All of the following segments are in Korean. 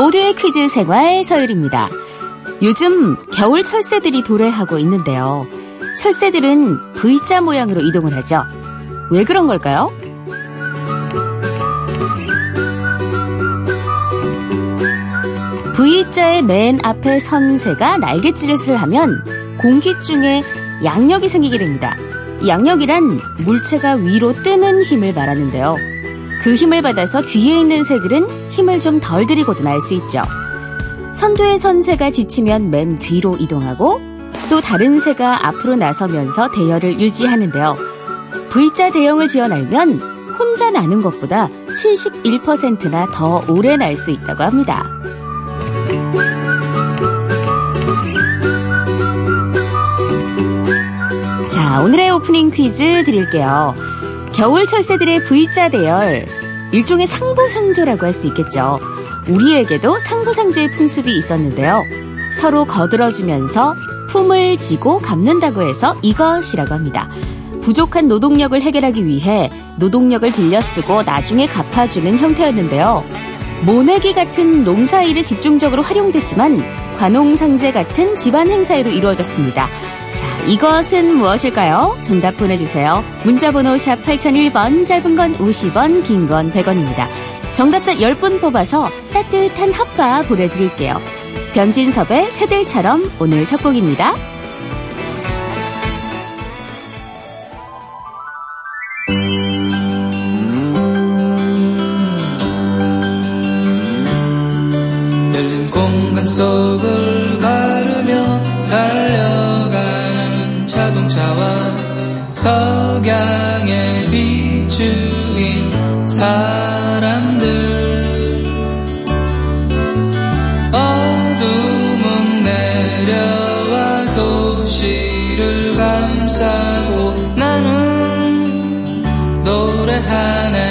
모두의 퀴즈 생활 서율입니다. 요즘 겨울 철새들이 도래하고 있는데요. 철새들은 V자 모양으로 이동을 하죠. 왜 그런 걸까요? V자의 맨 앞에 선 새가 날갯짓을 하면 공기 중에 양력이 생기게 됩니다. 양력이란 물체가 위로 뜨는 힘을 말하는데요. 그 힘을 받아서 뒤에 있는 새들은 힘을 좀 덜 들이고도 날수 있죠. 선두의 선새가 지치면 맨 뒤로 이동하고 또 다른 새가 앞으로 나서면서 대열을 유지하는데요. V자 대형을 지어 날면 혼자 나는 것보다 71%나 더 오래 날 수 있다고 합니다. 자, 오늘의 오프닝 퀴즈 드릴게요. 겨울 철새들의 V자 대열, 일종의 상부상조라고 할 수 있겠죠. 우리에게도 상부상조의 풍습이 있었는데요. 서로 거들어주면서 품을 지고 갚는다고 해서 이것이라고 합니다. 부족한 노동력을 해결하기 위해 노동력을 빌려 쓰고 나중에 갚아주는 형태였는데요. 모내기 같은 농사일에 집중적으로 활용됐지만 관홍상제 같은 집안 행사에도 이루어졌습니다. 자, 이것은 무엇일까요? 정답 보내주세요. 문자번호 샵 8001번, 짧은 건 50원, 긴 건 100원입니다. 정답자 10분 뽑아서 따뜻한 핫바 보내드릴게요. 변진섭의 새들처럼 오늘 첫 곡입니다. 감싸고 나는 노래하네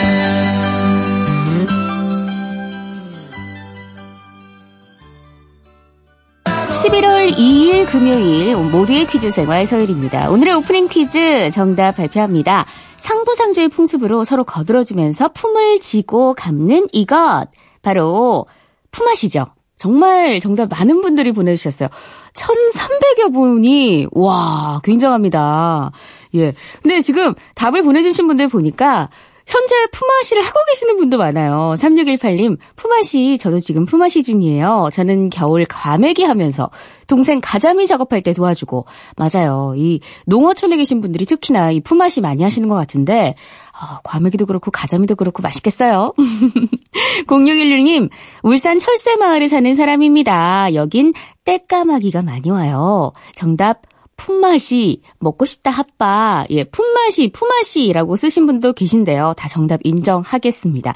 11월 2일 금요일 모두의 퀴즈 생활 서일입니다. 오늘의 오프닝 퀴즈 정답 발표합니다. 상부상조의 풍습으로 서로 거들어주면서 품을 지고 갚는 이것. 바로 품앗이죠. 정말 정답 많은 분들이 보내주셨어요. 1,300여 분이, 와, 굉장합니다. 예. 근데 지금 답을 보내주신 분들 보니까 현재 품앗이를 하고 계시는 분도 많아요. 3618님, 품앗이, 저도 지금 품앗이 중이에요. 저는 겨울 과메기 하면서 동생 가자미 작업할 때 도와주고, 맞아요. 이 농어촌에 계신 분들이 특히나 이 품앗이 많이 하시는 것 같은데, 어, 과메기도 그렇고 가자미도 그렇고 맛있겠어요. 0616님, 울산 철새마을에 사는 사람입니다. 여긴 떼까마귀가 많이 와요. 정답, 품맛이 먹고 싶다 핫바 예 품맛이 품맛이라고 쓰신 분도 계신데요. 다 정답 인정하겠습니다.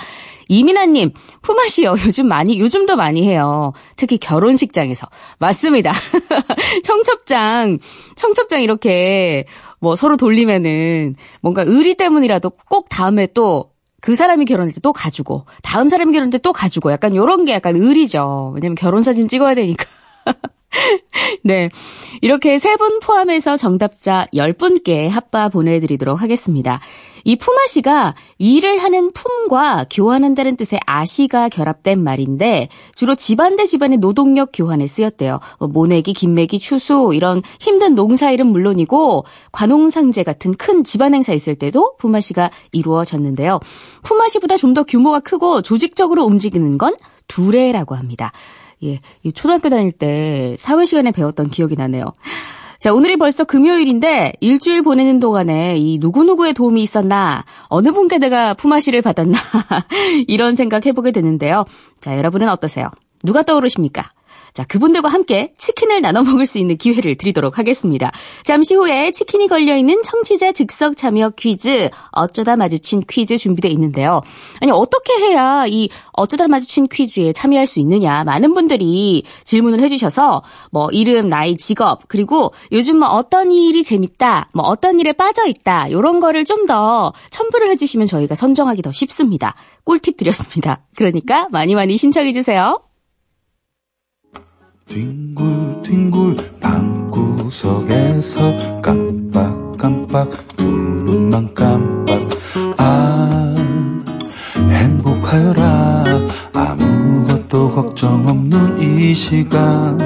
이민아님 품맛이요. 요즘 많이 요즘도 많이 해요. 특히 결혼식장에서 맞습니다. 청첩장 청첩장 이렇게 뭐 서로 돌리면은 뭔가 의리 때문이라도 꼭 다음에 또 그 사람이 결혼할 때 또 가지고 다음 사람이 결혼할 때 또 가지고 약간 요런 게 약간 의리죠. 왜냐면 결혼 사진 찍어야 되니까. 네. 이렇게 세 분 포함해서 정답자 10분께 핫바 보내드리도록 하겠습니다. 이 품앗이가 일을 하는 품과 교환한다는 뜻의 아시가 결합된 말인데 주로 집안 대 집안의 노동력 교환에 쓰였대요. 뭐 모내기, 김매기, 추수 이런 힘든 농사일은 물론이고 관홍상제 같은 큰 집안 행사 있을 때도 품앗이가 이루어졌는데요. 품앗이보다 좀 더 규모가 크고 조직적으로 움직이는 건 두레라고 합니다. 예, 초등학교 다닐 때 사회 시간에 배웠던 기억이 나네요. 자, 오늘이 벌써 금요일인데 일주일 보내는 동안에 이 누구누구의 도움이 있었나, 어느 분께 내가 품앗이를 받았나, 이런 생각 해보게 되는데요. 자, 여러분은 어떠세요? 누가 떠오르십니까? 자, 그분들과 함께 치킨을 나눠 먹을 수 있는 기회를 드리도록 하겠습니다. 잠시 후에 치킨이 걸려있는 청취자 즉석 참여 퀴즈, 어쩌다 마주친 퀴즈 준비되어 있는데요. 아니, 어떻게 해야 이 어쩌다 마주친 퀴즈에 참여할 수 있느냐. 많은 분들이 질문을 해주셔서, 뭐, 이름, 나이, 직업, 그리고 요즘 뭐 어떤 일이 재밌다, 뭐 어떤 일에 빠져있다, 요런 거를 좀 더 첨부를 해주시면 저희가 선정하기 더 쉽습니다. 꿀팁 드렸습니다. 그러니까 많이 많이 신청해주세요. 뒹굴뒹굴 방구석에서 깜빡깜빡 두 눈만 깜빡. 아 행복하여라. 아무것도 걱정 이 시간.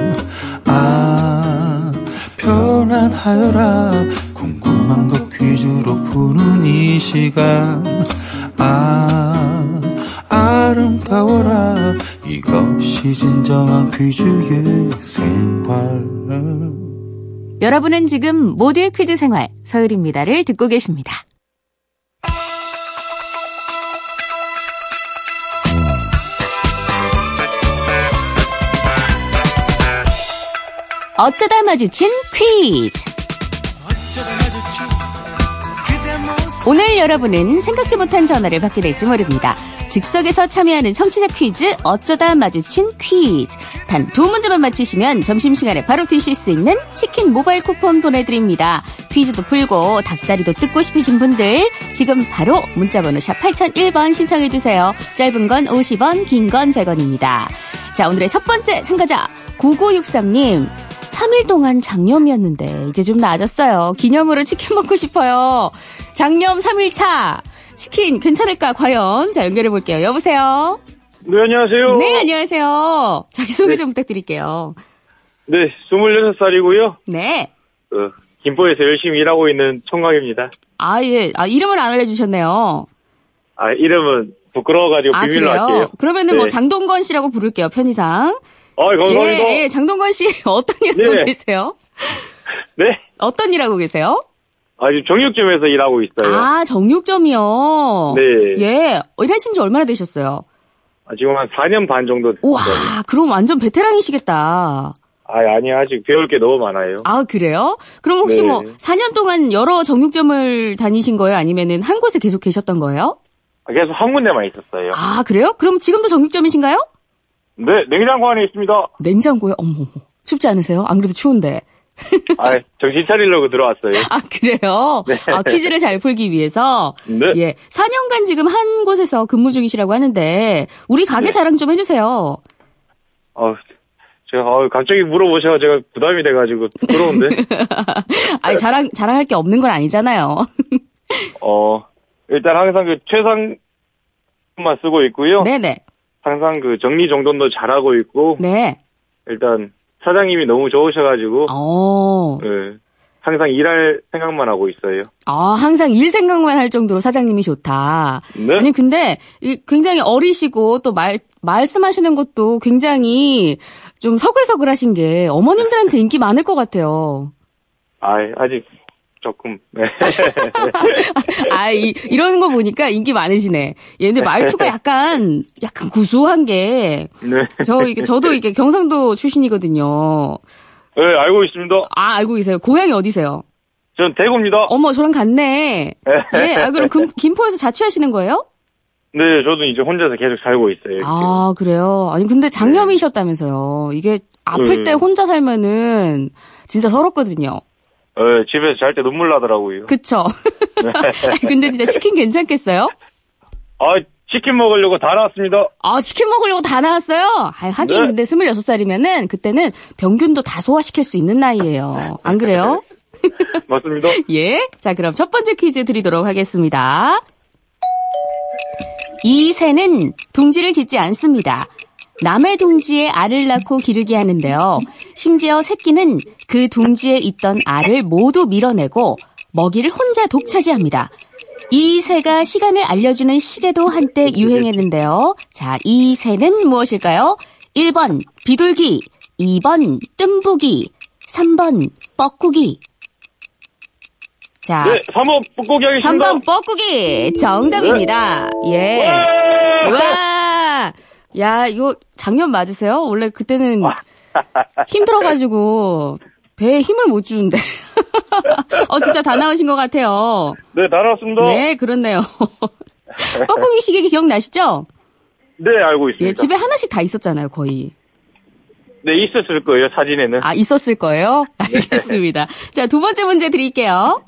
아 편안하여라. 궁금한 것 퀴즈로 푸는 이 시간. 아 아름다워라 이것이 진정한 퀴즈의 생활 여러분은 지금 모두의 퀴즈 생활 서울입니다를 듣고 계십니다. 어쩌다 마주친 퀴즈. 오늘 여러분은 생각지 못한 전화를 받게 될지 모릅니다. 즉석에서 참여하는 청취자 퀴즈 어쩌다 마주친 퀴즈. 단 두 문제만 맞히시면 점심시간에 바로 드실 수 있는 치킨 모바일 쿠폰 보내드립니다. 퀴즈도 풀고 닭다리도 뜯고 싶으신 분들 지금 바로 문자번호 샵 8001번 신청해주세요. 짧은 건 50원, 긴 건 100원입니다. 자 오늘의 첫 번째 참가자 9963님 3일 동안 장염이었는데 이제 좀 나아졌어요. 기념으로 치킨 먹고 싶어요. 장염 3일 차 치킨 괜찮을까 과연? 자 연결해 볼게요. 여보세요. 네, 안녕하세요. 네 안녕하세요. 자기 소개 좀 부탁드릴게요. 네, 26살이고요. 네. 어, 김포에서 열심히 일하고 있는 총각입니다. 아 예. 아 이름을 안 알려주셨네요. 아, 이름은 부끄러워가지고 아 비밀로 그래요? 할게요. 그러면은 뭐 네. 장동건 씨라고 부를게요 편의상. 아, 감사합니다. 예, 예. 장동건 씨 어떤 일 하고 네. 계세요? 네. 어떤 일 하고 계세요? 아, 지금 정육점에서 일하고 있어요. 아, 아 정육점이요. 네. 예. 일하신 지 얼마나 되셨어요? 지금 한 4년 반 정도. 됐어요. 그럼 완전 베테랑이시겠다. 아, 아니, 아직 배울 게 너무 많아요. 아, 그래요? 그럼 혹시 네. 뭐 4년 동안 여러 정육점을 다니신 거예요? 아니면은 한 곳에 계속 계셨던 거예요? 아, 계속 한 군데만 있었어요. 아, 그래요? 그럼 지금도 정육점이신가요? 네, 냉장고 안에 있습니다. 냉장고요? 어머, 춥지 않으세요? 안 그래도 추운데. 아, 정신 차리려고 들어왔어요. 아, 그래요? 네. 아, 퀴즈를 잘 풀기 위해서? 네. 예. 4년간 지금 한 곳에서 근무 중이시라고 하는데, 우리 가게 네. 자랑 좀 해주세요. 어, 제가, 어, 갑자기 물어보셔서 제가 부담이 돼가지고 부끄러운데. 아니, 자랑, 자랑할 게 없는 건 아니잖아요. 어, 일단 항상 그 최상만 쓰고 있고요. 네네. 항상 그 정리 정돈도 잘하고 있고, 네. 일단 사장님이 너무 좋으셔가지고, 어. 예, 항상 일할 생각만 하고 있어요. 아, 항상 일 생각만 할 정도로 사장님이 좋다. 네? 아니, 근데 이- 굉장히 어리시고 또 말, 말씀하시는 것도 굉장히 좀 서글서글 하신 게 어머님들한테 인기 많을 것 같아요. 아, 아직 조금, 네. 아, 이, 이러는 거 보니까 인기 많으시네. 예, 근데 말투가 약간, 약간 구수한 게, 네. 저, 이게, 저도 이게 경상도 출신이거든요. 네, 알고 있습니다. 아, 알고 계세요. 고향이 어디세요? 전 대구입니다. 어머, 저랑 같네. 예, 아, 그럼 금, 김포에서 자취하시는 거예요? 네, 저도 이제 혼자서 계속 살고 있어요. 아, 그래요? 아니, 근데 장염이셨다면서요. 이게 아플 네. 때 혼자 살면은 진짜 서럽거든요. 어, 집에서 잘 때 눈물 나더라고요. 그쵸? 근데 진짜 치킨 괜찮겠어요? 아, 치킨 먹으려고 다 나왔습니다. 아, 치킨 먹으려고 다 나왔어요? 아, 하긴 네. 근데 26살이면은 그때는 병균도 다 소화시킬 수 있는 나이예요. 안 그래요? 맞습니다. 예. 자, 그럼 첫 번째 퀴즈 드리도록 하겠습니다. 이 새는 둥지를 짓지 않습니다. 남의 둥지에 알을 낳고 기르게 하는데요. 심지어 새끼는 그 둥지에 있던 알을 모두 밀어내고 먹이를 혼자 독차지합니다. 이 새가 시간을 알려주는 시계도 한때 유행했는데요. 자, 이 새는 무엇일까요? 1번 비둘기, 2번 뜸부기, 3번 뻐꾸기. 자, 네, 3번 뽀꼬기 하겠습니다. 3번 뻐꾸기 정답입니다. 예. 와! 와. 야, 이거 작년 맞으세요? 원래 그때는 힘들어가지고 배에 힘을 못 주는데. 어, 진짜 다 나오신 것 같아요. 네, 다 나왔습니다. 네, 그렇네요. 뻐꾸기 시계 기억나시죠? 네, 알고 있습니다. 예, 집에 하나씩 다 있었잖아요, 거의. 네, 있었을 거예요, 사진에는. 아, 있었을 거예요? 알겠습니다. 자, 두 번째 문제 드릴게요.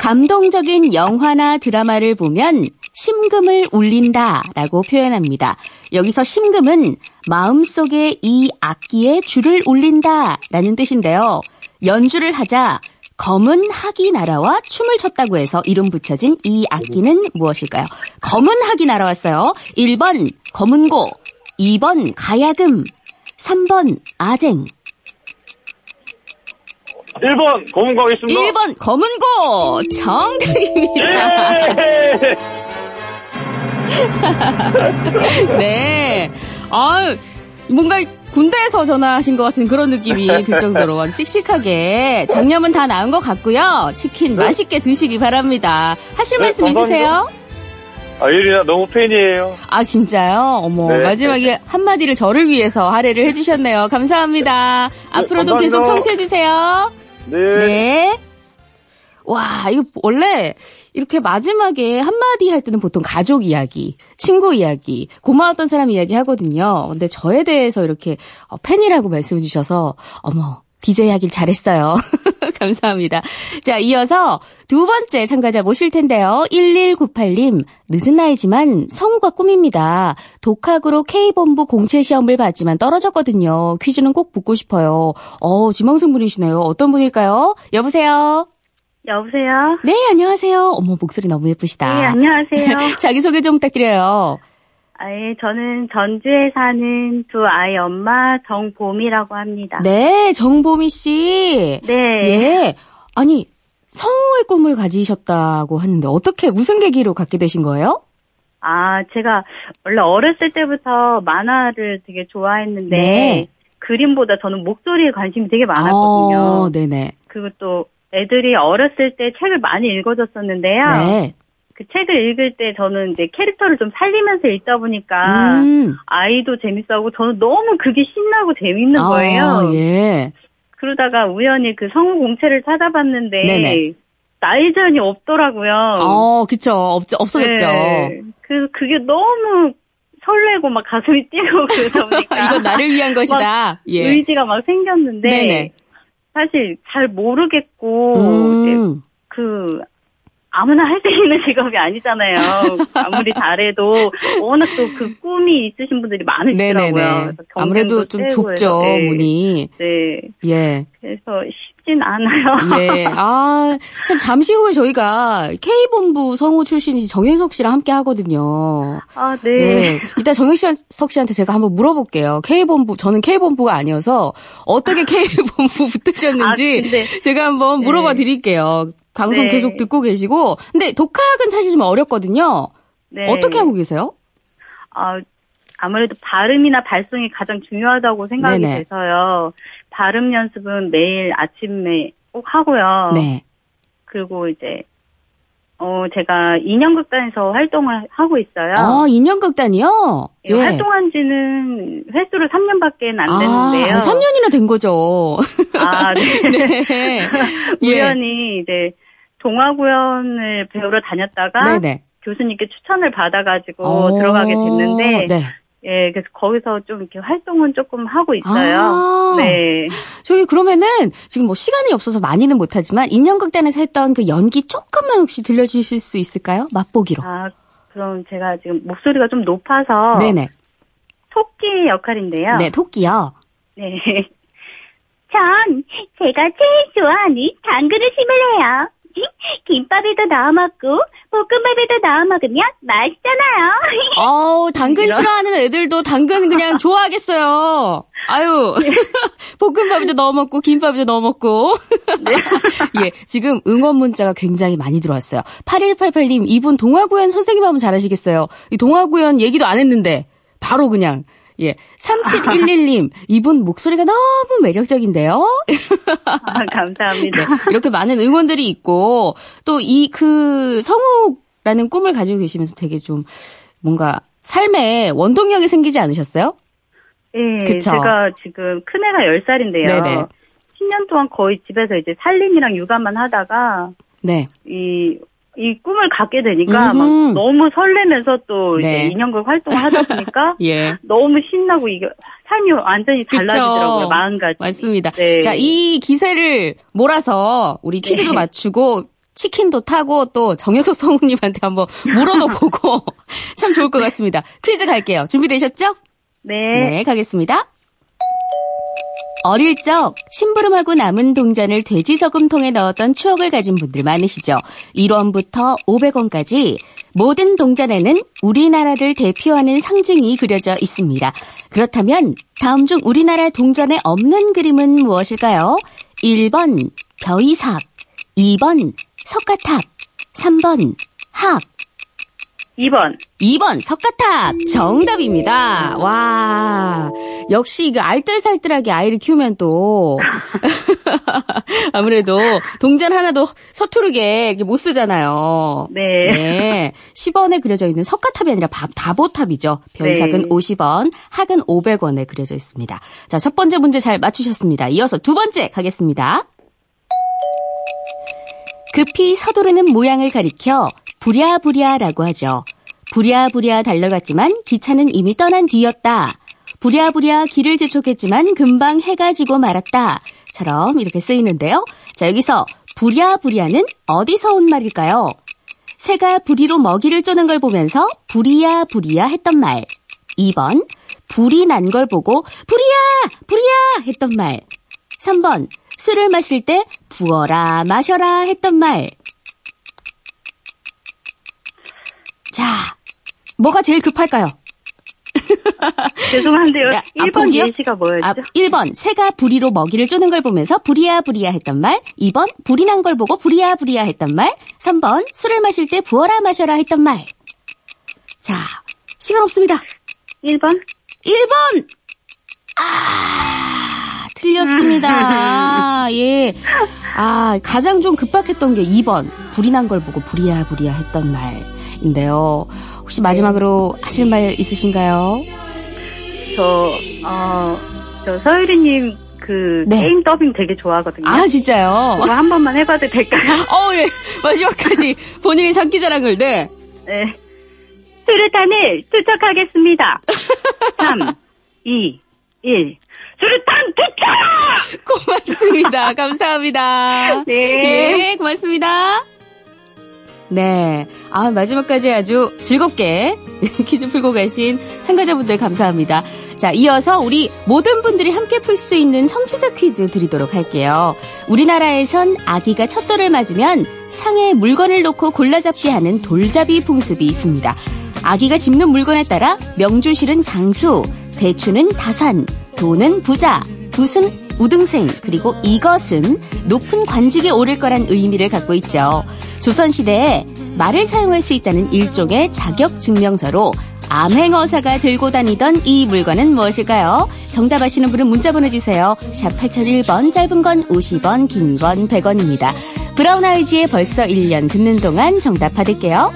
감동적인 영화나 드라마를 보면 심금을 울린다 라고 표현합니다. 여기서 심금은 마음속에 이 악기에 줄을 울린다 라는 뜻인데요. 연주를 하자 검은 학이 날아와 춤을 췄다고 해서 이름 붙여진 이 악기는 무엇일까요? 검은 학이 날아왔어요. 1번 검은고, 2번 가야금, 3번 아쟁, 1번 검은 거 하겠습니다. 1번 검은고 정답입니다. 예! 네. 아 뭔가 군대에서 전화하신 것 같은 그런 느낌이 들 정도로 아주 씩씩하게 장염은 다 나은 것 같고요. 치킨 맛있게 드시기 바랍니다. 하실 네, 말씀 감사합니다. 있으세요? 아, 유리나 너무 팬이에요. 아 진짜요? 어머 네. 마지막에 한마디를 저를 위해서 할애를 해주셨네요. 감사합니다. 앞으로도 감사합니다. 계속 청취해주세요. 네. 네. 와, 이거 원래 이렇게 마지막에 한마디 할 때는 보통 가족 이야기, 친구 이야기, 고마웠던 사람 이야기 하거든요. 근데 저에 대해서 이렇게 어, 팬이라고 말씀해 주셔서 어머, DJ 하길 잘했어요. 감사합니다. 자, 이어서 두 번째 참가자 모실 텐데요. 1198님, 늦은 나이지만 성우가 꿈입니다. 독학으로 K본부 공채 시험을 봤지만 떨어졌거든요. 퀴즈는 꼭 붙고 싶어요. 어, 지망생 분이시네요. 어떤 분일까요? 여보세요? 여보세요? 네, 안녕하세요. 어머, 목소리 너무 예쁘시다. 네, 안녕하세요. 자기소개 좀 부탁드려요. 아, 예, 저는 전주에 사는 두 아이 엄마 정봄이라고 합니다. 네, 정보미 씨. 네. 예. 아니, 성우의 꿈을 가지셨다고 하는데 어떻게 무슨 계기로 갖게 되신 거예요? 아, 제가 원래 어렸을 때부터 만화를 되게 좋아했는데 네. 그림보다 저는 목소리에 관심이 되게 많았거든요. 어, 네네. 그리고 또 애들이 어렸을 때 책을 많이 읽어줬었는데요. 네. 그 책을 읽을 때 저는 이제 캐릭터를 좀 살리면서 읽다 보니까 음. 아이도 재밌어하고 저는 너무 그게 신나고 재밌는 아, 거예요. 예. 그러다가 우연히 그 성우 공채를 찾아봤는데 네네. 나이 제한이 없더라고요. 어, 그쵸. 없, 없어졌죠. 네. 그 그게 너무 설레고 막 가슴이 뛰고 그러다 보니까 이건 나를 위한 것이다. 예. 의지가 막 생겼는데 네네. 사실 잘 모르겠고 음. 그 아무나 할 수 있는 직업이 아니잖아요. 아무리 잘해도 워낙 또 그 꿈이 있으신 분들이 많으시더라고요. 아무래도 좀 좁죠, 해서, 네. 문이. 네. 예. 그래서 쉽진 않아요. 예. 아, 참, 잠시 후에 저희가 K본부 성우 출신이신 정현석 씨랑 함께 하거든요. 아, 네. 예. 이따 정현석 씨한테 제가 한번 물어볼게요. K본부, 저는 K본부가 아니어서 어떻게 K본부 붙으셨는지 아, 근데- 제가 한번 물어봐 네. 드릴게요. 방송 네. 계속 듣고 계시고. 근데 독학은 사실 좀 어렵거든요. 네. 어떻게 하고 계세요? 아, 아무래도 발음이나 발성이 가장 중요하다고 생각이 네네. 돼서요. 발음 연습은 매일 아침에 꼭 하고요. 네. 그리고 이제 어 제가 인형극단에서 활동을 하고 있어요. 아, 인형극단이요? 예, 활동한 지는 횟수로 3년밖에 안 아, 됐는데요. 3년이나 된 거죠. 아, 네. 네. 예. 우연히 이제 동화 구연을 배우러 다녔다가 네네. 교수님께 추천을 받아가지고 어, 들어가게 됐는데 네. 예, 그래서 거기서 좀 이렇게 활동은 조금 하고 있어요. 아. 네. 저기 그러면은 지금 뭐 시간이 없어서 많이는 못하지만 인형극단에서 했던 그 연기 조금만 혹시 들려주실 수 있을까요? 맛보기로. 아, 그럼 제가 지금 목소리가 좀 높아서 네네. 토끼 역할인데요. 네, 토끼요. 네. 전 제가 제일 좋아하는 당근을 심으래요. 김밥에도 넣어 먹고 볶음밥에도 넣어 먹으면 맛있잖아요. 어우, 당근. 싫어하는 애들도 당근 그냥 좋아하겠어요. 아유. 볶음밥에도 넣어 먹고, 김밥에도 넣어 먹고. 예, 지금 응원 문자가 굉장히 많이 들어왔어요. 8188님, 이분 동화구연 선생님 하면 잘하시겠어요. 이 동화구연 얘기도 안 했는데, 바로 그냥. 예. 3711님, 이분 목소리가 너무 매력적인데요? 아, 감사합니다. 네, 이렇게 많은 응원들이 있고 또 이 그 성우라는 꿈을 가지고 계시면서 되게 좀 뭔가 삶에 원동력이 생기지 않으셨어요? 예, 그쵸. 제가 지금 큰애가 10살인데요. 네네. 10년 동안 거의 집에서 이제 살림이랑 육아만 하다가 네. 이, 이 꿈을 갖게 되니까 막 음흠. 너무 설레면서 또 네. 이제 인형극 활동을 하다 보니까 예. 너무 신나고 이게 삶이 완전히. 달라지더라고요. 마음가짐이. 맞습니다. 네. 자, 이 기세를 몰아서 우리 퀴즈도 네. 맞추고 치킨도 타고 또 정혁석 성우님한테 한번 물어도 보고 참 좋을 것 같습니다. 퀴즈 갈게요. 준비되셨죠? 네. 네, 가겠습니다. 어릴 적 심부름하고 남은 동전을 돼지 저금통에 넣었던 추억을 가진 분들 많으시죠. 1원부터 500원까지 모든 동전에는 우리나라를 대표하는 상징이 그려져 있습니다. 그렇다면 다음 중 우리나라 동전에 없는 그림은 무엇일까요? 1번 벼이삭, 2번 석가탑, 3번 합, 2번. 2번 석가탑 정답입니다. 와 역시 그 알뜰살뜰하게 아이를 키우면 또 아무래도 동전 하나도 서투르게 못 쓰잖아요. 네. 네. 10원에 그려져 있는 석가탑이 아니라 밥, 다보탑이죠. 별삭은 네. 50원, 학은 500원에 그려져 있습니다. 자, 첫 번째 문제 잘 맞추셨습니다. 이어서 두 번째 가겠습니다. 급히 서두르는 모양을 가리켜 부랴부랴라고 하죠. 부랴부랴 달려갔지만 기차는 이미 떠난 뒤였다. 부랴부랴 길을 재촉했지만 금방 해가 지고 말았다. 처럼 이렇게 쓰이는데요. 자, 여기서 부랴부랴는 어디서 온 말일까요? 새가 부리로 먹이를 쪼는 걸 보면서 부리야 했던 말. 2번 불이 난 걸 보고 부리야 부리야 했던 말. 3번 술을 마실 때 부어라 마셔라 했던 말. 자, 뭐가 제일 급할까요? 죄송한데요. 야, 1번 앞번기요? 예시가 뭐였죠? 아, 1번 새가 부리로 먹이를 쪼는 걸 보면서 부리야 부리야 했던 말 2번 불이 난 걸 보고 부리야 부리야 했던 말 3번 술을 마실 때 부어라 마셔라 했던 말 자, 시간 없습니다. 1번? 1번! 아, 틀렸습니다. 예. 아, 가장 좀 급박했던 게 2번. 불이 난 걸 보고 부리야 부리야 했던 말인데요. 혹시 마지막으로 하실 말 있으신가요? 저, 어, 저 서유리님 그 네. 게임 더빙 되게 좋아하거든요. 아, 진짜요? 그거 한 번만 해봐도 될까요? 어, 예. 마지막까지 본인의 장기 자랑을, 네. 네. 수류탄을 투척하겠습니다. 3, 2, 1. 수류탄 투척! 고맙습니다. 감사합니다. 네. 예, 고맙습니다. 네. 아, 마지막까지 아주 즐겁게 퀴즈 풀고 가신 참가자분들 감사합니다. 자, 이어서 우리 모든 분들이 함께 풀 수 있는 청취자 퀴즈 드리도록 할게요. 우리나라에선 아기가 첫돌을 맞으면 상에 물건을 놓고 골라잡기 하는 돌잡이 풍습이 있습니다. 아기가 짚는 물건에 따라 명주실은 장수, 대추는 다산, 도는 부자, 붓은 우등생, 그리고 이것은 높은 관직에 오를 거란 의미를 갖고 있죠. 조선시대에 말을 사용할 수 있다는 일종의 자격 증명서로 암행어사가 들고 다니던 이 물건은 무엇일까요? 정답 아시는 분은 문자 보내주세요. 샵 8001번, 짧은 건 50원, 긴 건 100원입니다. 브라운 아이즈의 벌써 1년 듣는 동안 정답 받을게요.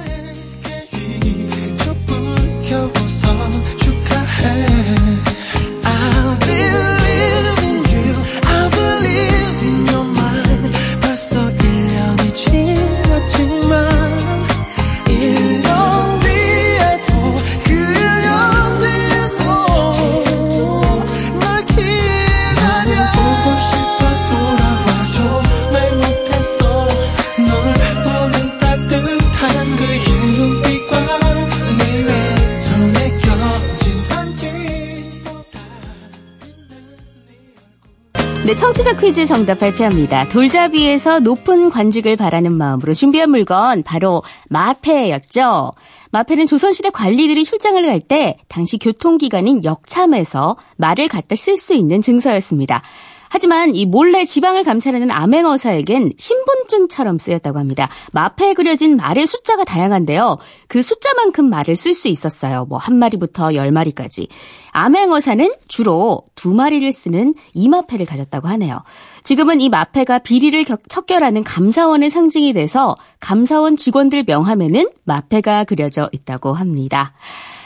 청취자 퀴즈 정답 발표합니다. 돌잡이에서 높은 관직을 바라는 마음으로 준비한 물건 바로 마패였죠. 마패는 조선시대 관리들이 출장을 갈 때 당시 교통기관인 역참에서 말을 갖다 쓸 수 있는 증서였습니다. 하지만 이 몰래 지방을 감찰하는 암행어사에겐 신분증처럼 쓰였다고 합니다. 마패에 그려진 말의 숫자가 다양한데요. 그 숫자만큼 말을 쓸 수 있었어요. 뭐 한 마리부터 열 마리까지. 암행어사는 주로 두 마리를 쓰는 이마패를 가졌다고 하네요. 지금은 이 마패가 비리를 격- 척결하는 감사원의 상징이 돼서 감사원 직원들 명함에는 마패가 그려져 있다고 합니다.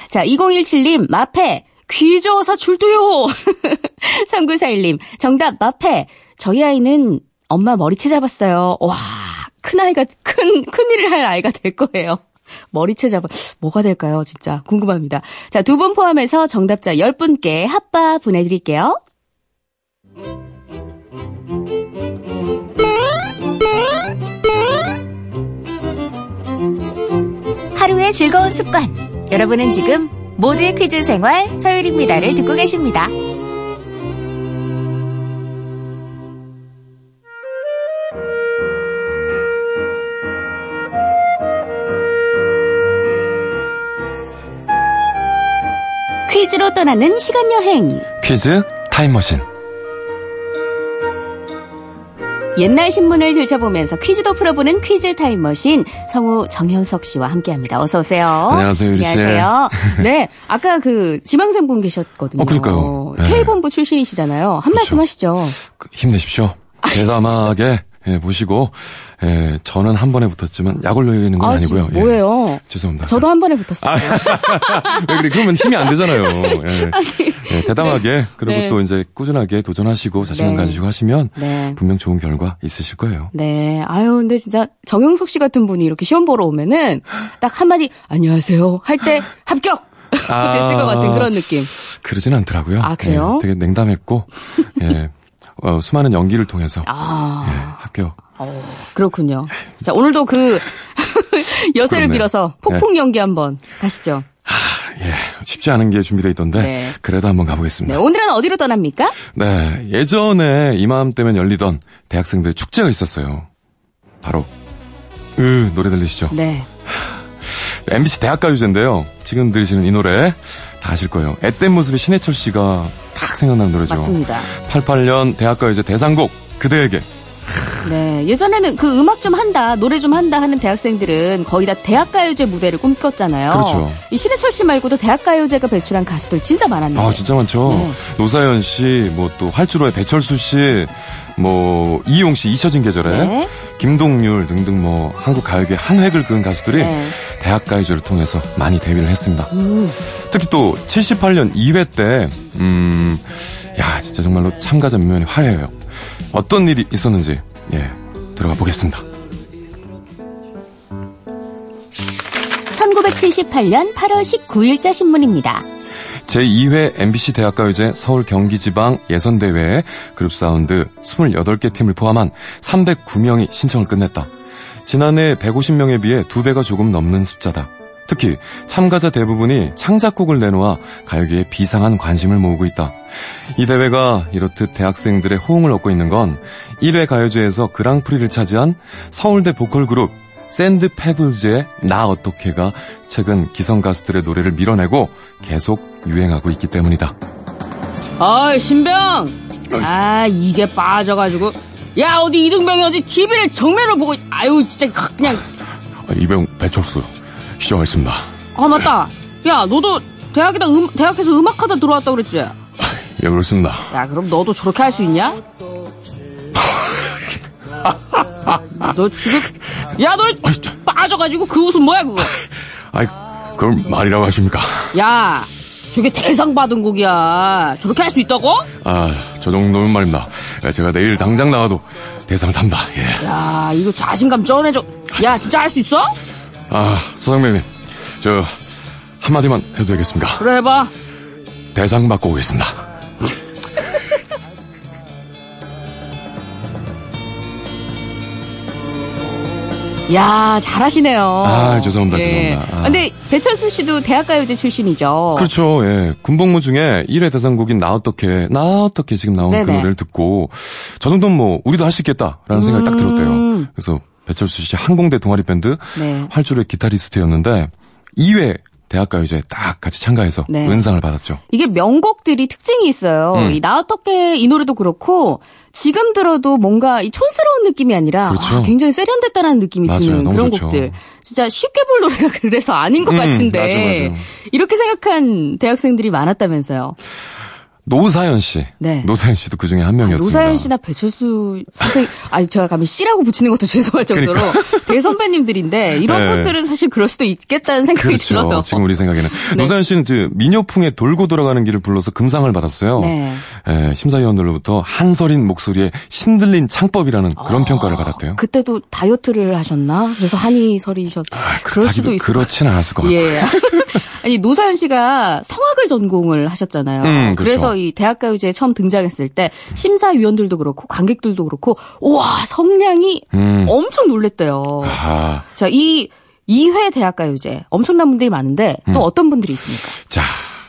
자, 2017님, 마패, 귀 저어서 줄도요! 3941님, 정답, 마패. 저희 아이는 엄마 머리채 잡았어요. 와, 큰 아이가, 큰, 큰 일을 할 아이가 될 거예요. 머리채 잡아, 뭐가 될까요? 진짜 궁금합니다. 자, 두 분 포함해서 정답자 10분께 핫바 보내 드릴게요. 하루의 즐거운 습관. 여러분은 지금 모두의 퀴즈 생활 서유리입니다를 듣고 계십니다. 퀴즈로 떠나는 시간 여행. 퀴즈 타임머신. 옛날 신문을 들춰보면서 퀴즈도 풀어보는 퀴즈 타임머신 성우 정현석 씨와 함께합니다. 어서 오세요. 안녕하세요, 유리 씨. 안녕하세요. 네, 아까 그 지망생 분 계셨거든요. 어, 그러니까요. 네. K본부 출신이시잖아요. 한 말씀 하시죠. 그, 힘내십시오. 대담하게 예, 보시고 예, 저는 한 번에 붙었지만 약 올리는 건 아, 아, 니고요 지금 뭐예요? 죄송합니다. 저도 한 번에 붙었어요. 왜 그래? 그러면 힘이 안 되잖아요. 예. 예, 대담하게 그리고 네. 또 이제 꾸준하게 도전하시고 자신감 네. 가지시고 하시면 네. 분명 좋은 결과 있으실 거예요. 네. 아유, 근데 진짜 정영석 씨 같은 분이 이렇게 시험 보러 오면은 딱 한마디 안녕하세요 할 때 합격! 아. 됐을 것 같은 그런 느낌. 그러진 않더라고요. 아, 그래요? 예, 되게 냉담했고 예, 어, 수많은 연기를 통해서 아. 예, 합격. 어, 그렇군요. 자, 오늘도 그 여세를 그렇네요. 빌어서 폭풍 연기 한번 가시죠. 예, 쉽지 않은 게 준비되어 있던데 네. 그래도 한번 네, 가보겠습니다. 오늘은 어디로 떠납니까? 네, 예전에 이맘때면 열리던 대학생들 축제가 있었어요. 바로 으 노래 들리시죠? 네. MBC 대학가요제인데요. 지금 들으시는 이 노래 다 아실 거예요. 앳된 모습의 신해철 씨가 딱 생각나는 노래죠. 맞습니다. 88년 대학가요제 대상곡 그대에게 네. 예전에는 그 음악 좀 한다, 노래 좀 한다 하는 대학생들은 거의 다 대학가요제 무대를 꿈꿨잖아요. 그렇죠. 이 신해철 씨 말고도 대학가요제가 배출한 가수들 진짜 많았는데. 아 진짜 많죠. 네. 노사연 씨, 뭐 또 활주로의 배철수 씨, 뭐 이용 씨, 잊혀진 계절에 네. 김동률 등등 뭐 한국 가요계 한 획을 그은 가수들이 네. 대학가요제를 통해서 많이 데뷔를 했습니다. 음. 특히 또 78년 2회 때, 음, 야, 진짜 정말로 참가자 면이 화려해요. 어떤 일이 있었는지, 예, 들어가 보겠습니다. 1978년 8월 19일자 신문입니다. 제2회 MBC 대학가요제 서울 경기지방 예선대회에 그룹 사운드 28개 팀을 포함한 309명이 신청을 끝냈다. 지난해 150명에 비해 두 배가 조금 넘는 숫자다. 특히 참가자 대부분이 창작곡을 내놓아 가요계에 비상한 관심을 모으고 있다. 이 대회가 이렇듯 대학생들의 호응을 얻고 있는 건 1회 가요제에서 그랑프리를 차지한 서울대 보컬 그룹 샌드 페블즈의 나 어떡해가 최근 기성 가수들의 노래를 밀어내고 계속 유행하고 있기 때문이다. 어이, 신병! 아, 이게 빠져가지고. 야, 어디 이등병이 어디 TV를 정면으로 보고, 있- 아유, 진짜, 그냥. 아, 이병 배철수 시정하겠습니다. 아, 맞다. 야, 너도 대학에다 음, 대학에서 음악하다 들어왔다 그랬지? 예, 그렇습니다. 야, 그럼 너도 저렇게 할 수 있냐? 너 지금, 야, 너 빠져가지고 그 웃음 뭐야, 그거? 아이, 그걸 말이라고 하십니까? 야, 저게 대상 받은 곡이야. 저렇게 할 수 있다고? 아, 저 정도면 말입니다. 예, 제가 내일 당장 나가도 대상을 탄다. 예. 야, 이거 자신감 쩌내줘. 야, 진짜 할 수 있어? 아, 서상명님, 저 한마디만 해도 되겠습니까? 그래, 해봐. 대상 받고 오겠습니다. 야, 잘하시네요. 아, 죄송합니다, 죄송합니다. 아. 근데 배철수 씨도 대학가요제 출신이죠. 그렇죠. 예. 군복무 중에 1회 대상곡인 나 어떻게, 나 어떻게 지금 나온 그 네네. 노래를 듣고 저 정도는 뭐 우리도 할 수 있겠다라는 생각이 딱 들었대요. 음. 그래서 배철수 씨 항공대 동아리 밴드 네. 활주로의 기타리스트였는데 2회 대학가요제 딱 같이 참가해서 네. 은상을 받았죠. 이게 명곡들이 특징이 있어요. 음. 이 나 어떻게 이 노래도 그렇고 지금 들어도 뭔가 이 촌스러운 느낌이 아니라 그렇죠. 와, 굉장히 세련됐다는 느낌이 맞아요. 드는 그런 좋죠. 곡들. 진짜 쉽게 볼 노래가 그래서 아닌 것 음, 같은데 맞아, 맞아. 이렇게 생각한 대학생들이 많았다면서요. 노사연 씨. 네. 노사연 씨도 그 중에 한 명이었습니다. 노사연 씨나 배철수 선생, 아니 제가 감히 씨라고 붙이는 것도 죄송할 정도로 대선배님들인데 이런 그러니까. 네. 분들은 사실 그럴 수도 있겠다는 생각이 그렇죠. 들어요. 지금 우리 생각에는. 네. 노사연 씨는 그 민요풍의 돌고 돌아가는 길을 불러서 금상을 받았어요. 네. 예, 심사위원들로부터 한서린 목소리에 신들린 창법이라는 그런 평가를 받았대요. 그때도 다이어트를 하셨나? 그래서 한이 서리셨. 그럴 수도 있을 그렇진 않았을 것 같아요. 예. 아니 노사연 씨가 성악을 전공을 하셨잖아요. 음, 그렇죠. 그래서 이 대학가요제에 처음 등장했을 때 심사위원들도 그렇고 관객들도 그렇고 와 성량이 음. 엄청 놀랬대요. 아, 자, 이 2회 대학가요제 엄청난 분들이 많은데 또 음. 어떤 분들이 있습니까? 자,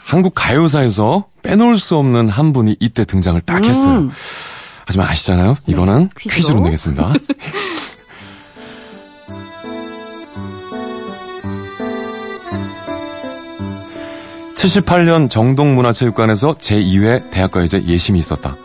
한국 가요사에서 빼놓을 수 없는 한 분이 이때 등장을 딱 했어요. 음. 하지만 아시잖아요? 이거는 퀴즈로. 퀴즈로 내겠습니다. 78년 정동문화체육관에서 제2회 대학가요제 예심이 있었다.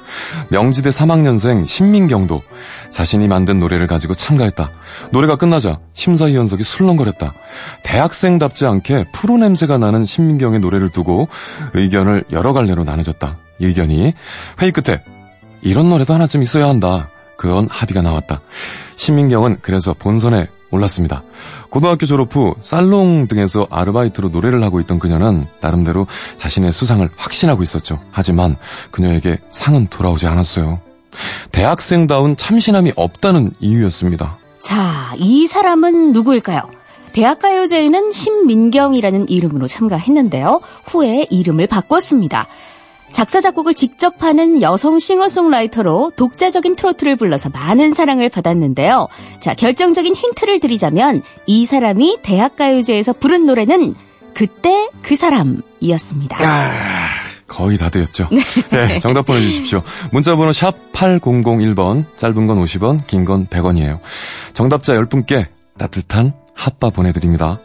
명지대 3학년생 신민경도 자신이 만든 노래를 가지고 참가했다. 노래가 끝나자 심사위원석이 술렁거렸다. 대학생답지 않게 프로 냄새가 나는 신민경의 노래를 두고 의견을 여러 갈래로 나눠졌다. 이 의견이 회의 끝에 이런 노래도 하나쯤 있어야 한다. 그런 합의가 나왔다. 신민경은 그래서 본선에 올랐습니다. 고등학교 졸업 후 살롱 등에서 아르바이트로 노래를 하고 있던 그녀는 나름대로 자신의 수상을 확신하고 있었죠. 하지만 그녀에게 상은 돌아오지 않았어요. 대학생다운 참신함이 없다는 이유였습니다. 자, 이 사람은 누구일까요? 대학가요제에는 신민경이라는 이름으로 참가했는데요. 후에 이름을 바꿨습니다. 작사 작곡을 직접 하는 여성 싱어송라이터로 독자적인 트로트를 불러서 많은 사랑을 받았는데요. 자, 결정적인 힌트를 드리자면 이 사람이 대학가요제에서 부른 노래는 그때 그 사람이었습니다. 거의 다 되었죠. 네, 정답 보내주십시오. 문자번호 샵 8001번, 짧은 건 50원, 긴 건 100원이에요. 정답자 10분께 따뜻한 핫바 보내드립니다.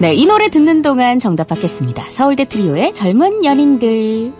네, 이 노래 듣는 동안 정답 받겠습니다. 서울대 트리오의 젊은 연인들.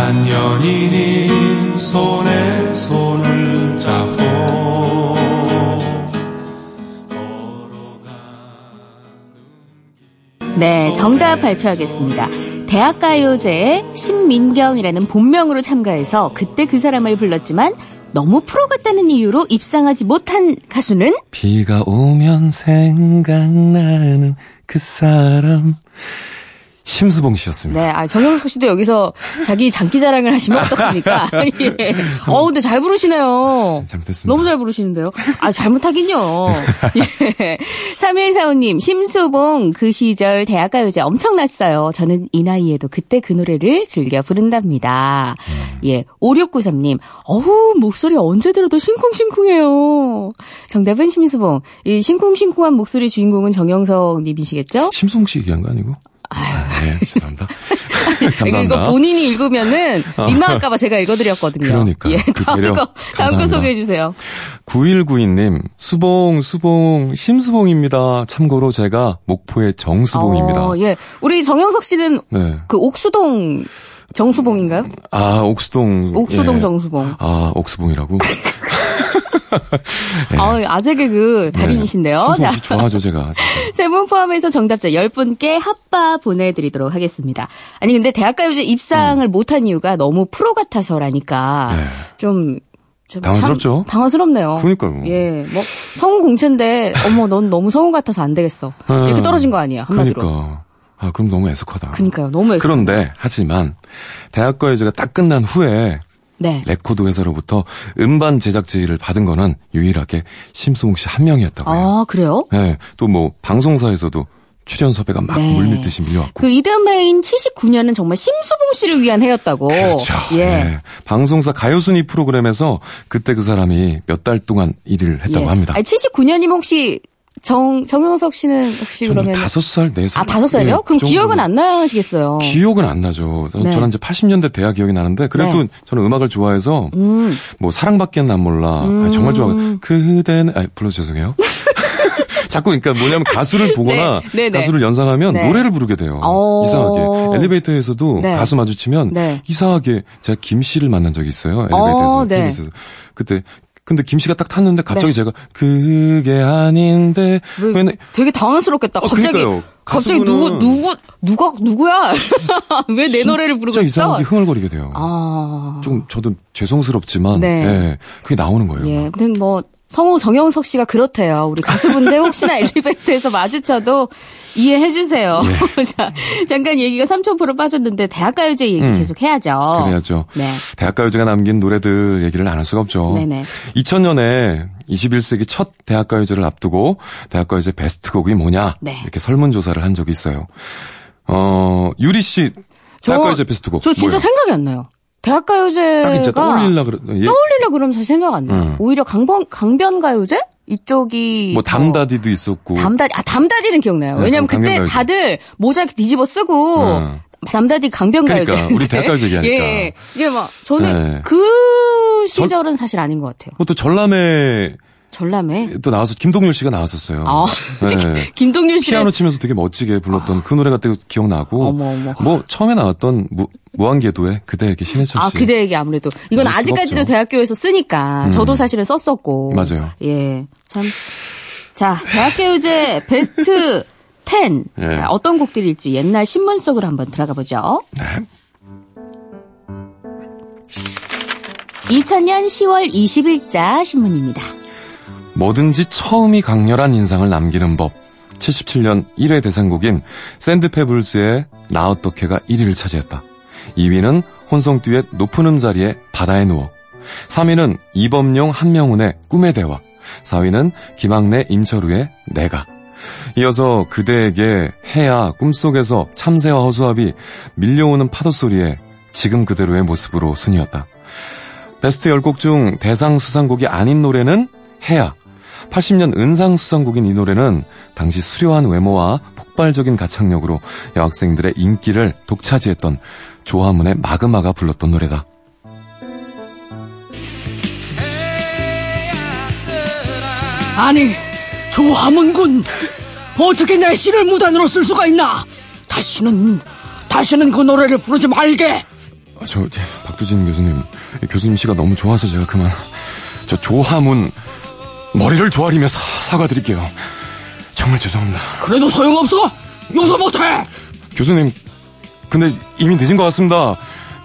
한 연인이 손에 손을 잡고 네, 정답 발표하겠습니다. 대학가요제에 신민경이라는 본명으로 참가해서 그때 그 사람을 불렀지만 너무 프로 같다는 이유로 입상하지 못한 가수는 비가 오면 생각나는 그 사람. 심수봉 씨였습니다. 네, 아, 정영석 씨도 여기서 자기 장기 자랑을 하시면 어떡합니까? 예. 어, 근데 잘 부르시네요. 잘못했습니다. 너무 잘 부르시는데요? 아, 잘못하긴요. 예. 3145님, 심수봉 그 시절 대학가요제 엄청났어요. 저는 이 나이에도 그때 그 노래를 즐겨 부른답니다. 예. 5693님, 어후, 목소리 언제 들어도 싱쿵싱쿵해요. 정답은 심수봉. 이 싱쿵싱쿵한 목소리 주인공은 정영석 님이시겠죠? 심수봉 씨 얘기한 거 아니고? 아, 네, 죄송합니다. 이거, 감사합니다. 이거 본인이 읽으면은 민망할까봐 제가 읽어드렸거든요. 그러니까. 예, 그 다음 배려 거, 다음 거 감사합니다. 소개해 주세요. 9192님, 수봉, 수봉, 심수봉입니다. 참고로 제가 목포의 정수봉입니다. 어, 예. 우리 정영석 씨는 네. 그 옥수동 정수봉인가요? 아, 옥수동. 옥수동 예. 정수봉. 아, 옥수봉이라고? 네. 아, 아재 개그 달인이신데요. 네. 자, 좋아하죠, 제가. 세 분 포함해서 정답자 10분께 핫바 보내드리도록 하겠습니다. 아니, 근데 대학가요제 입상을 못한 이유가 너무 프로 같아서라니까 음. 네. 좀, 좀 당황스럽죠? 참 당황스럽네요. 그러니까요. 예, 뭐 성우 공채인데 어머 넌 너무 성우 같아서 안 되겠어. 아, 이렇게 떨어진 거 아니야 한마디로. 그러니까. 아, 그럼 너무 애석하다. 그러니까요, 너무 애써. 그런데, 하지만, 대학가요제가 딱 끝난 후에, 네. 레코드 회사로부터 음반 제작 제의를 받은 거는 유일하게 심수봉 씨 한 명이었다고요. 아 그래요? 네, 또 뭐, 방송사에서도 출연 섭외가 막 네. 물밀듯이 밀려왔고. 그 이듬해인 79년은 정말 심수봉 씨를 위한 해였다고. 그렇죠. 예. 네. 방송사 가요순위 프로그램에서 그때 그 사람이 몇 달 동안 1위를 했다고 예. 합니다. 아니, 79년이면 혹시 정 정영석 씨는 혹시 그러면 다섯 살, 네 살. 아 다섯 살이요? 네, 그럼 그 기억은. 안 나시겠어요. 기억은 안 나죠. 네. 저는 이제 80년대 대학 기억이 나는데 그래도 네. 저는 음악을 좋아해서 음. 뭐 사랑밖엔 난 몰라. 아니, 정말 좋아하고 그대는 아 불러 죄송해요. 자꾸 그러니까 뭐냐면 가수를 보거나 네, 네, 네. 가수를 연상하면 네. 노래를 부르게 돼요. 어. 이상하게 엘리베이터에서도 네. 가수 마주치면 네. 이상하게 제가 김 씨를 만난 적이 있어요. 엘리베이터에서 어, 네. KBS에서 그때 근데 김 씨가 딱 탔는데 갑자기 네. 제가 그게 아닌데 왜, 왜냐- 되게 당황스럽겠다. 어, 갑자기 그러니까요. 갑자기 누구 누구 누가 누구야? 왜 내 노래를 부르고 진짜 있어? 이상하게 흥얼거리게 돼요. 아. 좀 저도 죄송스럽지만 네. 예, 그게 나오는 거예요. 예. 근데 뭐 성우 정영석 씨가 그렇대요. 우리 가수분들 혹시나 엘리베이터에서 마주쳐도 이해해 주세요. 자, 잠깐 얘기가 삼천포로 빠졌는데 대학가요제 얘기 음. 계속 해야죠. 그래야죠. 네. 대학가요제가 남긴 노래들 얘기를 안 할 수가 없죠. 네네. 2000년에 21세기 첫 대학가요제를 앞두고 대학가요제 베스트곡이 뭐냐 네. 이렇게 설문조사를 한 적이 있어요. 어 유리 씨 저- 대학가요제 베스트곡 저 진짜 뭐예요? 생각이 안 나요. 대학가요제가 딱 진짜 떠올리려 그러 예, 떠올리려 그러면 잘 생각 안 나요. 음. 오히려 강변 강변가요제 이쪽이 뭐 더- 담다디도 있었고 담다디 아 담다디는 기억나요. 네, 왜냐면 그럼 그때 강변가요제. 다들 모자 이렇게 뒤집어 쓰고 음. 담다디 강변가요제. 그러니까, 우리 대학가요제 얘기하니까. 예, 이게 막 저는 네. 그 시절은 사실 아닌 것 같아요. 뭐또 전람회 전람회. 또 나와서 김동률 씨가 나왔었어요. 아, 네. 김동률 씨 피아노 치면서 되게 멋지게 불렀던 그 노래가 또 기억나고 어머, 어머. 뭐 처음에 나왔던 무, 무한궤도의 그대에게 신해철 씨 아, 그대에게 아무래도. 이건 아직까지도. 대학교에서 쓰니까. 음. 저도 사실은 썼었고. 맞아요. 예. 참. 자, 대학교 유제 베스트 10. 예. 자, 어떤 곡들일지 옛날 신문 속으로 한번 들어가 보죠. 네. 2000년 10월 20일자 신문입니다. 뭐든지 처음이 강렬한 인상을 남기는 법. 77년 1회 대상곡인 샌드페블즈의 나 어떻게가 1위를 차지했다. 2위는 혼성 듀엣 높은 음자리에 바다에 누워. 3위는 이범용 한명훈의 꿈의 대화. 4위는 김학래 임철우의 내가. 이어서 그대에게 해야 꿈속에서 참새와 허수아비 밀려오는 파도 소리에 지금 그대로의 모습으로 순이었다. 베스트 10곡 중 대상 수상곡이 아닌 노래는 해야. 80년 은상 수상곡인 이 노래는 당시 수려한 외모와 폭발적인 가창력으로 여학생들의 인기를 독차지했던 조화문의 마그마가 불렀던 노래다. 아니, 조하문군. 어떻게 내 시를 무단으로 쓸 수가 있나? 다시는, 다시는 그 노래를 부르지 말게. 아, 저, 저, 박두진 교수님, 교수님 씨가 너무 좋아서 제가 그만. 저 조화문 머리를 조아리며 사, 사과드릴게요. 정말 죄송합니다. 그래도 소용없어. 용서 못해. 교수님, 근데 이미 늦은 것 같습니다.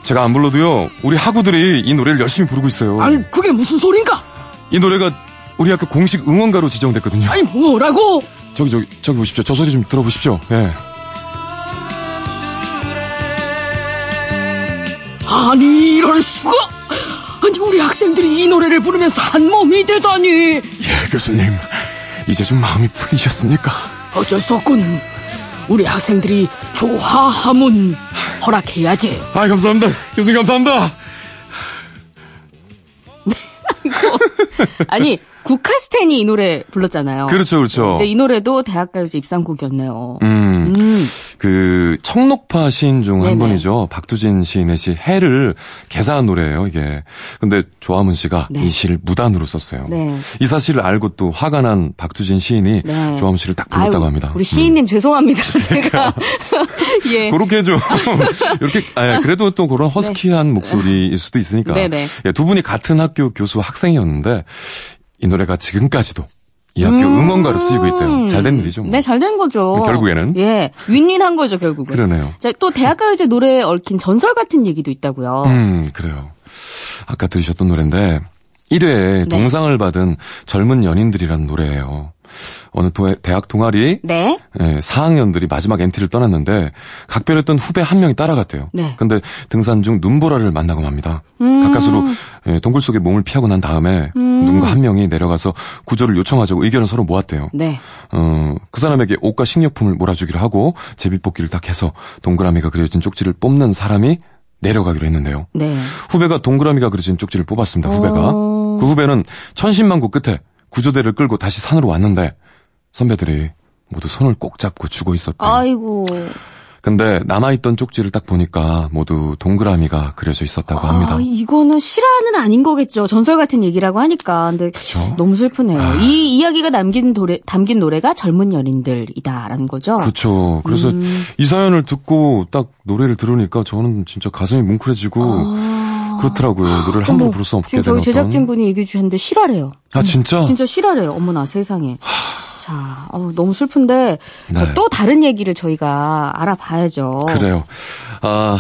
제가 안 불러도요, 우리 학우들이 이 노래를 열심히 부르고 있어요. 아니, 그게 무슨 소린가? 이 노래가 우리 학교 공식 응원가로 지정됐거든요. 아니, 뭐라고? 저기, 저기, 저기 보십시오. 저 소리 좀 들어보십시오. 예. 아니, 이럴 수가. 아니, 우리 학생들이 이 노래를 부르면서 한 몸이 되다니. 예, 교수님. 이제 좀 마음이 풀리셨습니까? 어쩔 수 없군. 우리 학생들이 조하하문 허락해야지. 아, 감사합니다. 교수님 감사합니다. 아니, 국카스텐이 이 노래 불렀잖아요. 그렇죠, 그렇죠. 근데 이 노래도 대학가요제 입상곡이었네요. 음, 음. 그 청록파 시인 중 한. 분이죠. 박두진 시인의 시 해를 개사한 노래예요, 이게. 근데 조화문 씨가 네. 이 시를 무단으로 썼어요. 네. 이 사실을 알고 또 화가 난 박두진 시인이 네. 조화문 씨를 딱 불렀다고 아유, 합니다. 우리 시인님 죄송합니다. 제가. 예. 그렇게 해줘. 이렇게, 아, 그래도 또 그런 허스키한 목소리일 수도 있으니까. 네네. 예, 두 분이 같은 학교 교수 학생이었는데, 이 노래가 지금까지도 이 학교 응원가로 쓰이고 있대요. 잘 된 일이죠. 뭐. 네, 잘 된 거죠. 결국에는. 예. 윈윈한 거죠, 결국은. 그러네요. 자, 또 대학가요제 노래에 얽힌 전설 같은 얘기도 있다고요. 음, 그래요. 아까 들으셨던 노래인데, 1회에 네. 동상을 받은 젊은 연인들이라는 노래예요. 어느 도- 대학 동아리 네. 예, 4학년들이 마지막 MT를 떠났는데 각별했던 후배 한 명이 따라갔대요. 네. 근데 등산 중 눈보라를 만나고 맙니다. 음. 가까스로 예, 동굴 속에 몸을 피하고 난 다음에 누군가 한 명이 내려가서 구조를 요청하자고 의견을 서로 모았대요. 네. 어, 그 사람에게 옷과 식료품을 몰아주기로 하고 제비뽑기를 딱 해서 동그라미가 그려진 쪽지를 뽑는 사람이 내려가기로 했는데요. 네. 후배가 동그라미가 그려진 쪽지를 뽑았습니다. 후배가 어. 그 후배는 천신만고 끝에 구조대를 끌고 다시 산으로 왔는데 선배들이 모두 손을 꼭 잡고 죽어 있었대요. 아이고. 근데 남아있던 쪽지를 딱 보니까 모두 동그라미가 그려져 있었다고 합니다. 아, 이거는 실화는 아닌 거겠죠. 전설 같은 얘기라고 하니까. 근데 그쵸. 너무 슬프네요. 아. 이 이야기가 남긴 노래, 담긴 노래가 젊은 연인들이다라는 거죠. 그렇죠. 그래서 음. 이 사연을 듣고 딱 노래를 들으니까 저는 진짜 가슴이 뭉클해지고 아. 그렇더라고요. 노래를 함부로 부를 수 없게 되는 저희 제작진분이 얘기해 주셨는데 실화래요. 아 진짜? 진짜 실화래요. 어머나 세상에. 자, 어우, 너무 슬픈데 자, 네. 또 다른 얘기를 저희가 알아봐야죠. 그래요. 아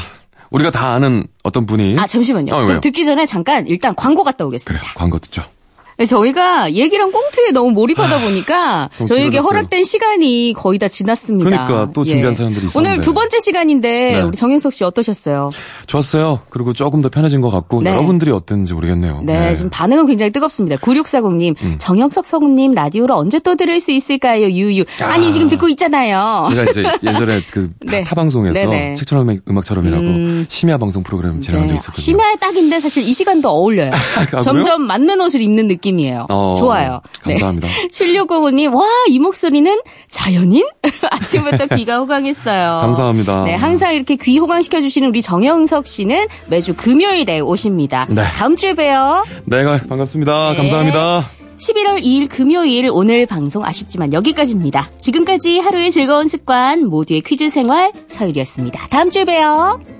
우리가 다 아는 어떤 분이 아 잠시만요. 어? 듣기 전에 잠깐 일단 광고 갔다 오겠습니다. 그래요. 광고 듣죠. 저희가 얘기랑 꽁트에 너무 몰입하다 보니까 너무 저희에게. 허락된 시간이 거의 다 지났습니다. 그러니까 또 준비한 사연들이 있었는데. 오늘 두 번째 시간인데 네. 우리 정현석 씨 어떠셨어요? 좋았어요. 그리고 조금 더 편해진 것 같고 네. 여러분들이 어땠는지 모르겠네요. 네, 지금 반응은 굉장히 뜨겁습니다. 9640님, 음. 정영석 성우님 라디오를 언제 또 들을 수 있을까요? 유유. 아니, 아. 지금 듣고 있잖아요. 제가 이제 예전에 그 네. 타 방송에서 네네. 책처럼 음악처럼이라고 음. 심야 방송 프로그램 진행한 적이 있었거든요. 심야의 딱인데 사실 이 시간도 어울려요. 그래요? 점점 맞는 옷을 입는 느낌 이에요. 어, 좋아요. 감사합니다. 7605님, 와, 이 목소리는 자연인? 아침부터 귀가 호강했어요. 감사합니다. 네, 항상 이렇게 귀 호강시켜주시는 우리 정영석 씨는 매주 금요일에 오십니다. 네. 다음 주에 봬요. 네, 반갑습니다. 네. 감사합니다. 11월 2일 금요일 오늘 방송 아쉽지만 여기까지입니다. 지금까지 하루의 즐거운 습관 모두의 퀴즈 생활 서율이었습니다. 다음 주에 봬요.